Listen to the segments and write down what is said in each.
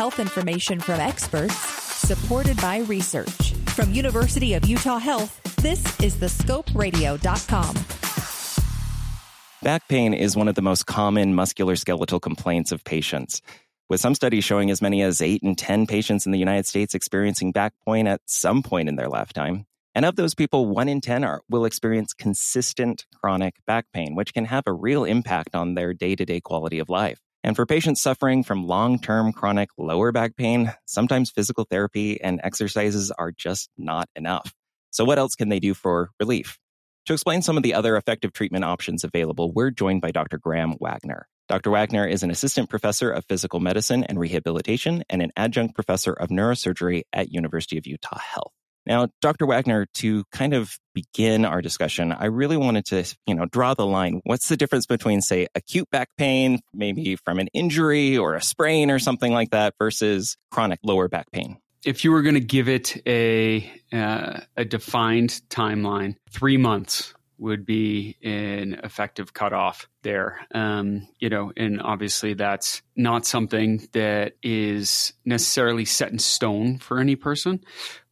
health information from experts, supported by research. From University of Utah Health, this is thescoperadio.com. Back pain is one of the most common musculoskeletal complaints of patients, with some studies showing as many as 8 in 10 patients in the United States experiencing back pain at some point in their lifetime. And of those people, 1 in 10 are, will experience consistent chronic back pain, which can have a real impact on their day to day quality of life. And for patients suffering from long term chronic lower back pain, sometimes physical therapy and exercises are just not enough. So, what else can they do for relief? To explain some of the other effective treatment options available, we're joined by Dr. Graham Wagner. Dr. Wagner is an assistant professor of physical medicine and rehabilitation and an adjunct professor of neurosurgery at University of Utah Health. Now, Dr. Wagner, to kind of begin our discussion, I really wanted to, you know, draw the line. What's the difference between, say, acute back pain, maybe from an injury or a sprain or something like that, versus chronic lower back pain? if you were going to give it a uh, a defined timeline, three months would be an effective cutoff there. Um, you know, and obviously that's not something that is necessarily set in stone for any person,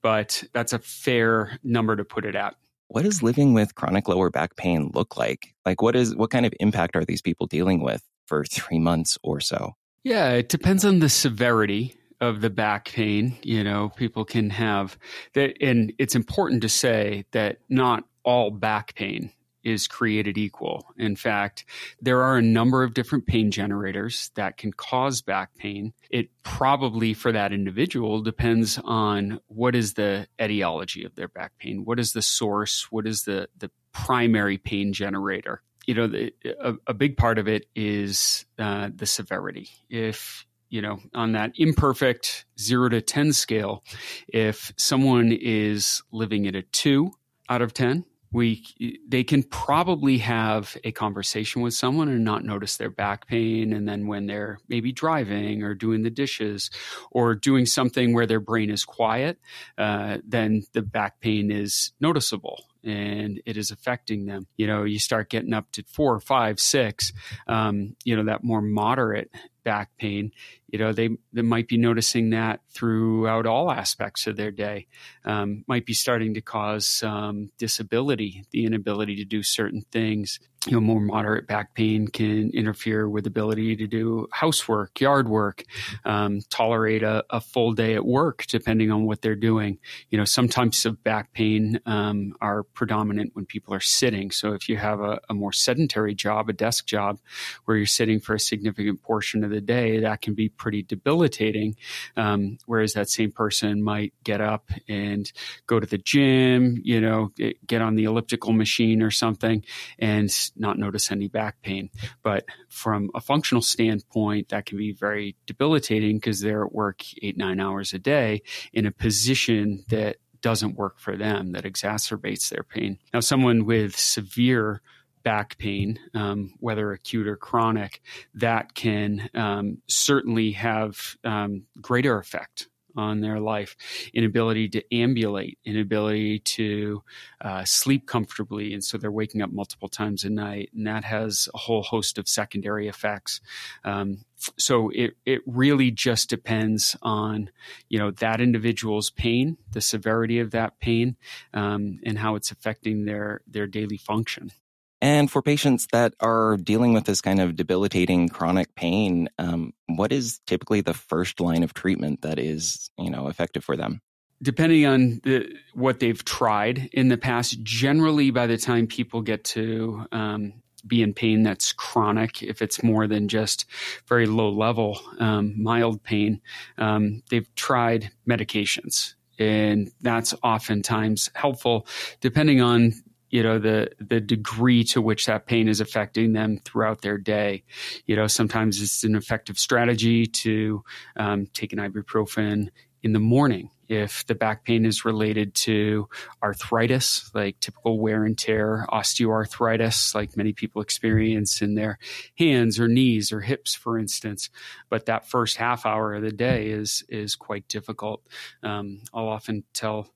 but that's a fair number to put it at. What does living with chronic lower back pain look like? Like, what is what kind of impact are these people dealing with for three months or so? Yeah, it depends on the severity of the back pain. You know, people can have that, and it's important to say that not all back pain is created equal. In fact, there are a number of different pain generators that can cause back pain. It probably for that individual depends on what is the etiology of their back pain, what is the source, what is the the primary pain generator. You know, the, a, a, big part of it is uh, the severity. If you know, on that imperfect zero to 10 scale, if someone is living at a two out of 10, we they can probably have a conversation with someone and not notice their back pain and then when they're maybe driving or doing the dishes or doing something where their brain is quiet uh, then the back pain is noticeable and it is affecting them. You know you start getting up to four five six um, you know that more moderate back pain. You know they, they might be noticing that throughout all aspects of their day. Um, might be starting to cause some disability the inability to do certain things. You know more moderate back pain can interfere with ability to do housework yard work um, tolerate a, a, full day at work depending on what they're doing. You know some types of back pain um, are predominant when people are sitting. So if you have a, a, more sedentary job a desk job where you're sitting for a significant portion of the day that can be pretty debilitating um, whereas that same person might get up and go to the gym you know get on the elliptical machine or something and not notice any back pain. But from a functional standpoint, that can be very debilitating because they're at work eight, nine hours a day in a position that doesn't work for them, that exacerbates their pain. Now, someone with severe back pain, um, whether acute or chronic, that can um, certainly have um, greater effect on their life. Inability to ambulate inability to uh, sleep comfortably and so they're waking up multiple times a night and that has a whole host of secondary effects. Um, so it, it really just depends on you know that individual's pain the severity of that pain um, and how it's affecting their their daily function and for patients that are dealing with this kind of debilitating chronic pain, um, what is typically the first line of treatment that is, you know, effective for them? Depending on the, what they've tried in the past, generally by the time people get to um, be in pain that's chronic, if it's more than just very low level, um, mild pain, um, they've tried medications and that's oftentimes helpful depending on you know the the degree to which that pain is affecting them throughout their day. You know sometimes it's an effective strategy to um, take an ibuprofen in the morning if the back pain is related to arthritis, like typical wear and tear, osteoarthritis, like many people experience in their hands or knees or hips, for instance. But that first half hour of the day is is quite difficult. Um, I'll often tell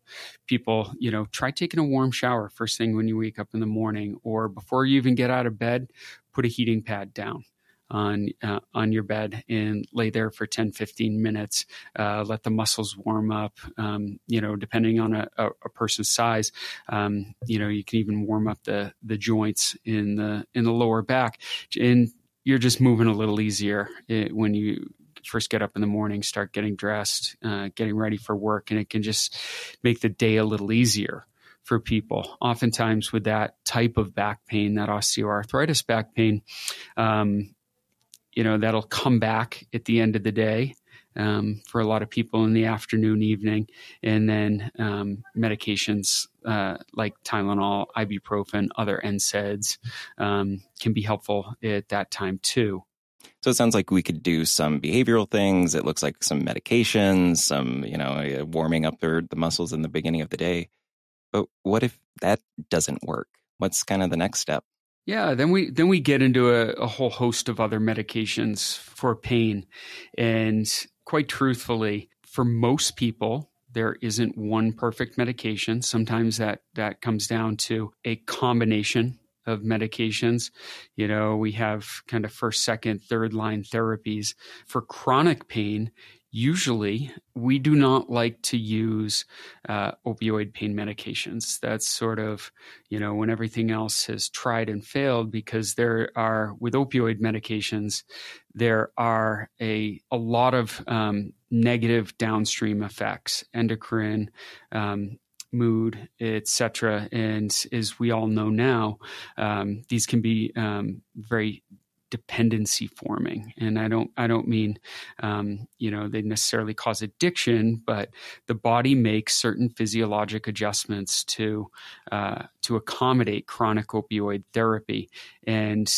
people, you know, try taking a warm shower first thing when you wake up in the morning, or before you even get out of bed, put a heating pad down on uh, on your bed and lay there for 10, 15 minutes. Uh, let the muscles warm up. Um, you know, depending on a, a, a person's size, um, you know, you can even warm up the the joints in the in the lower back, and you're just moving a little easier eh, when you first get up in the morning, start getting dressed, uh, getting ready for work, and it can just make the day a little easier for people. Oftentimes, with that type of back pain, that osteoarthritis back pain, um, you know, that'll come back at the end of the day. Um, for a lot of people in the afternoon, evening, and then um, medications uh, like Tylenol, ibuprofen, other NSAIDs um, can be helpful at that time too. So it sounds like we could do some behavioral things. It looks like some medications, some, you know, warming up the, the muscles in the beginning of the day. But what if that doesn't work? What's kind of the next step? Yeah, then we then we get into a, a whole host of other medications for pain. And quite truthfully, for most people, there isn't one perfect medication. Sometimes that that comes down to a combination of medications. You know, we have kind of first, second, third line therapies. For chronic pain, usually we do not like to use uh, opioid pain medications. That's sort of, you know, when everything else has tried and failed, because there are, with opioid medications, there are a, a lot of um, negative downstream effects, endocrine, um, mood, etc. And as we all know now, um, these can be um, very dependency forming. And i don't i don't mean um, you know they necessarily cause addiction but the body makes certain physiologic adjustments to uh, to accommodate chronic opioid therapy. And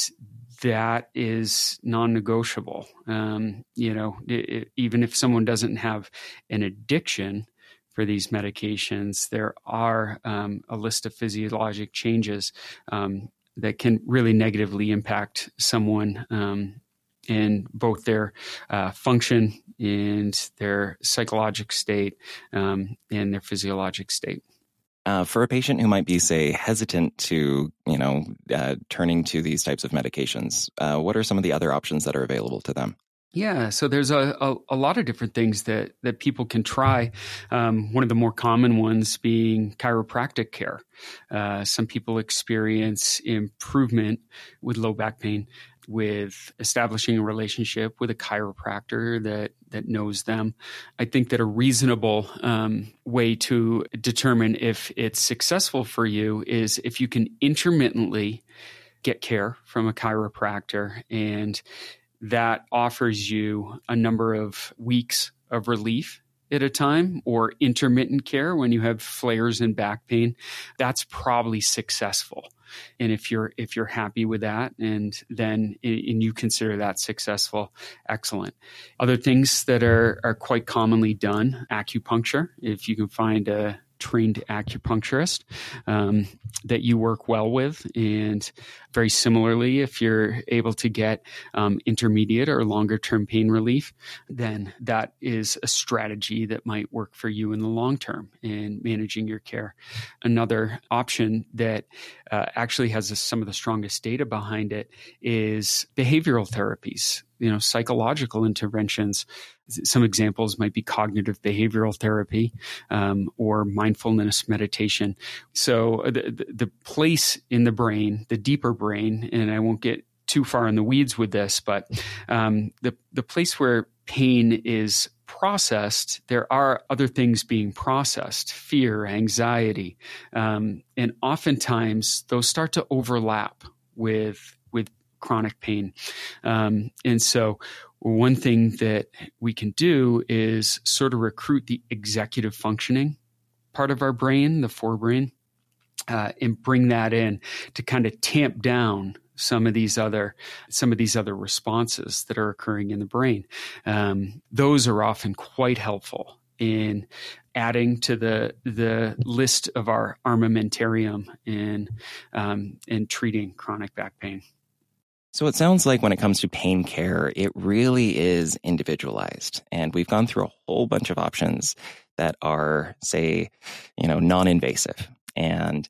that is non-negotiable. Um, you know it, it, even if someone doesn't have an addiction for these medications, there are um, a list of physiologic changes um, that can really negatively impact someone um, in both their uh, function and their psychologic state um, and their physiologic state. Uh, for a patient who might be, say, hesitant to, you know, uh, turning to these types of medications, uh, what are some of the other options that are available to them? Yeah, so there's a, a, a, lot of different things that, that people can try. Um, one of the more common ones being chiropractic care. Uh, some people experience improvement with low back pain with establishing a relationship with a chiropractor that that knows them. I think that a reasonable um, way to determine if it's successful for you is if you can intermittently get care from a chiropractor and that offers you a number of weeks of relief at a time or intermittent care when you have flares and back pain that's probably successful. And if you're if you're happy with that and then and you consider that successful excellent. Other things that are are quite commonly done acupuncture. If you can find a trained acupuncturist um, that you work well with. And very similarly, if you're able to get um, intermediate or longer term pain relief, then that is a strategy that might work for you in the long term in managing your care. Another option that uh, actually has some of the strongest data behind it is behavioral therapies you know psychological interventions some examples might be cognitive behavioral therapy um, or mindfulness meditation so uh, the, the place in the brain the deeper brain and i won't get too far in the weeds with this but um, the, the place where pain is processed, there are other things being processed fear, anxiety. Um, and oftentimes those start to overlap with chronic pain. Um, and so, one thing that we can do is sort of recruit the executive functioning part of our brain, the forebrain, uh, and bring that in to kind of tamp down some of these other some of these other responses that are occurring in the brain. Um, those are often quite helpful in adding to the the list of our armamentarium in um, in treating chronic back pain. So it sounds like when it comes to pain care, it really is individualized. And we've gone through a whole bunch of options that are, say, you know, non invasive. And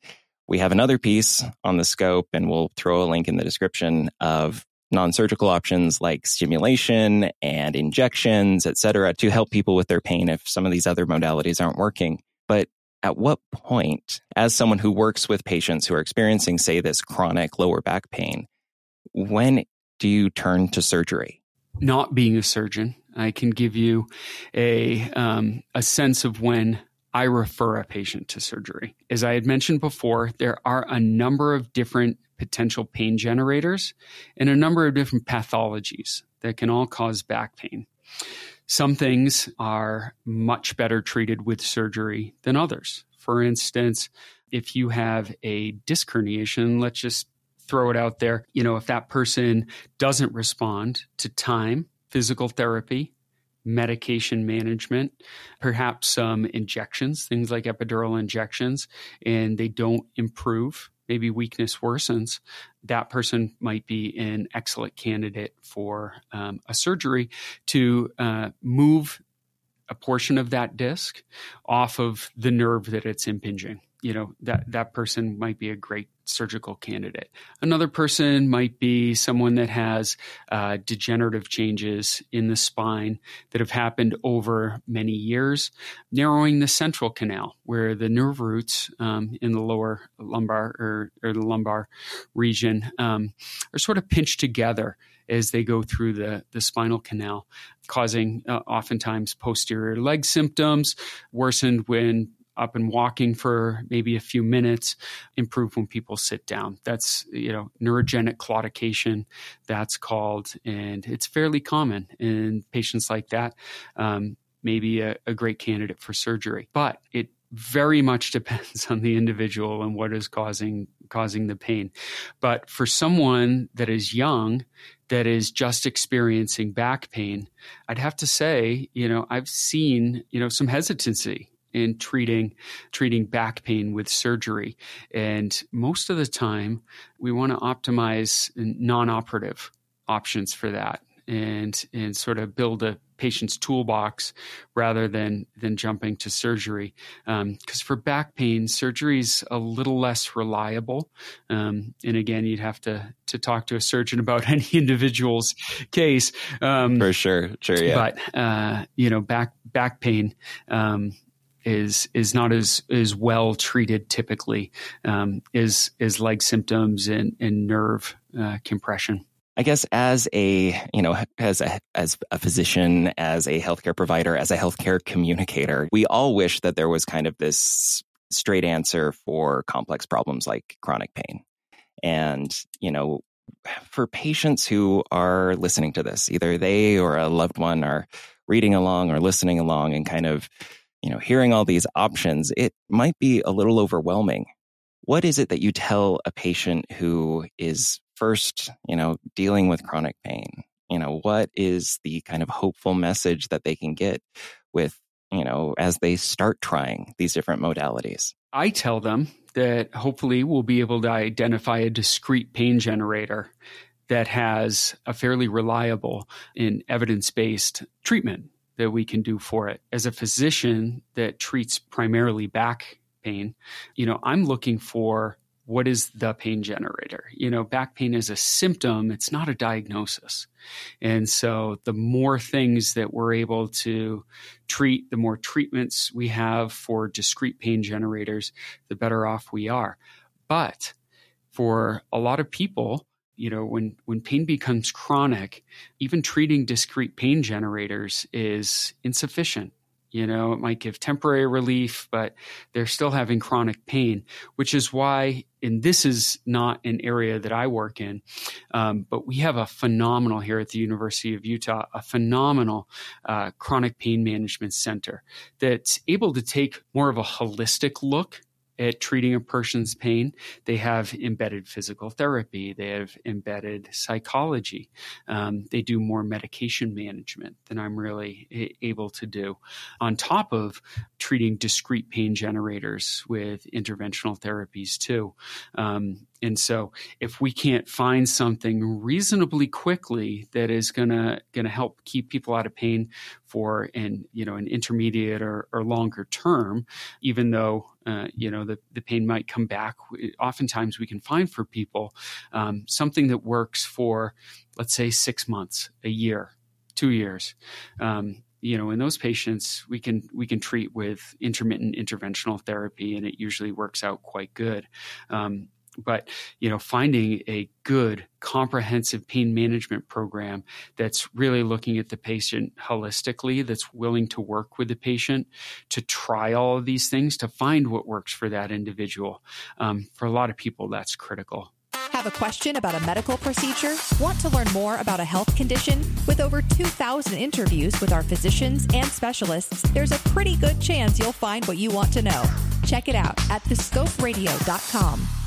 we have another piece on the scope, and we'll throw a link in the description of non surgical options like stimulation and injections, et cetera, to help people with their pain if some of these other modalities aren't working. But at what point, as someone who works with patients who are experiencing, say, this chronic lower back pain, when do you turn to surgery? Not being a surgeon, I can give you a um, a sense of when I refer a patient to surgery. As I had mentioned before, there are a number of different potential pain generators and a number of different pathologies that can all cause back pain. Some things are much better treated with surgery than others. For instance, if you have a disc herniation, let's just throw it out there. You know, if that person doesn't respond to time, physical therapy, medication management, perhaps some injections, things like epidural injections, and they don't improve, maybe weakness worsens, that person might be an excellent candidate for um, a surgery to uh, move a portion of that disc off of the nerve that it's impinging you know that that person might be a great surgical candidate. Another person might be someone that has uh, degenerative changes in the spine that have happened over many years, narrowing the central canal where the nerve roots um, in the lower lumbar or, or the lumbar region um, are sort of pinched together as they go through the, the spinal canal, causing uh, oftentimes posterior leg symptoms, worsened when up and walking for maybe a few minutes improve when people sit down. That's you know neurogenic claudication that's called and it's fairly common in patients like that. Um, maybe a, a great candidate for surgery but it very much depends on the individual and what is causing causing the pain. But for someone that is young that is just experiencing back pain i'd have to say you know i've seen you know some hesitancy in treating treating back pain with surgery. And most of the time, we want to optimize non-operative options for that and and sort of build a patient's toolbox rather than than jumping to surgery. Because um, for back pain, surgery is a little less reliable. Um, and again, you'd have to to talk to a surgeon about any individual's case. Um, for sure, sure, yeah. But uh, you know, back back pain um, is is not as as well treated typically um, is is leg symptoms and, and nerve uh, compression. I guess as a you know as a as a physician, as a healthcare provider, as a healthcare communicator, we all wish that there was kind of this straight answer for complex problems like chronic pain. And you know, for patients who are listening to this, either they or a loved one are reading along or listening along and kind of you know, hearing all these options, it might be a little overwhelming. What is it that you tell a patient who is first, you know, dealing with chronic pain? You know, what is the kind of hopeful message that they can get with, you know, as they start trying these different modalities? I tell them that hopefully we'll be able to identify a discrete pain generator that has a fairly reliable and evidence based treatment that we can do for it. As a physician that treats primarily back pain, you know, I'm looking for what is the pain generator? You know, back pain is a symptom, it's not a diagnosis. And so the more things that we're able to treat, the more treatments we have for discrete pain generators, the better off we are. But for a lot of people, you know when when pain becomes chronic even treating discrete pain generators is insufficient. You know it might give temporary relief but they're still having chronic pain which is why and this is not an area that i work in um, but we have a phenomenal here at the university of utah a phenomenal uh, chronic pain management center that's able to take more of a holistic look at treating a person's pain. They have embedded physical therapy. They have embedded psychology. Um, they do more medication management than I'm really able to do, on top of treating discrete pain generators with interventional therapies too. Um, and so if we can't find something reasonably quickly that is gonna gonna help keep people out of pain for an you know an intermediate or, or longer term, even though uh, you know the, the pain might come back, oftentimes we can find for people um, something that works for let's say six months, a year, two years. Um, you know in those patients we can we can treat with intermittent interventional therapy and it usually works out quite good um, but you know finding a good comprehensive pain management program that's really looking at the patient holistically that's willing to work with the patient to try all of these things to find what works for that individual um, for a lot of people that's critical have a question about a medical procedure? Want to learn more about a health condition? With over 2,000 interviews with our physicians and specialists, there's a pretty good chance you'll find what you want to know. Check it out at thescoperadio.com.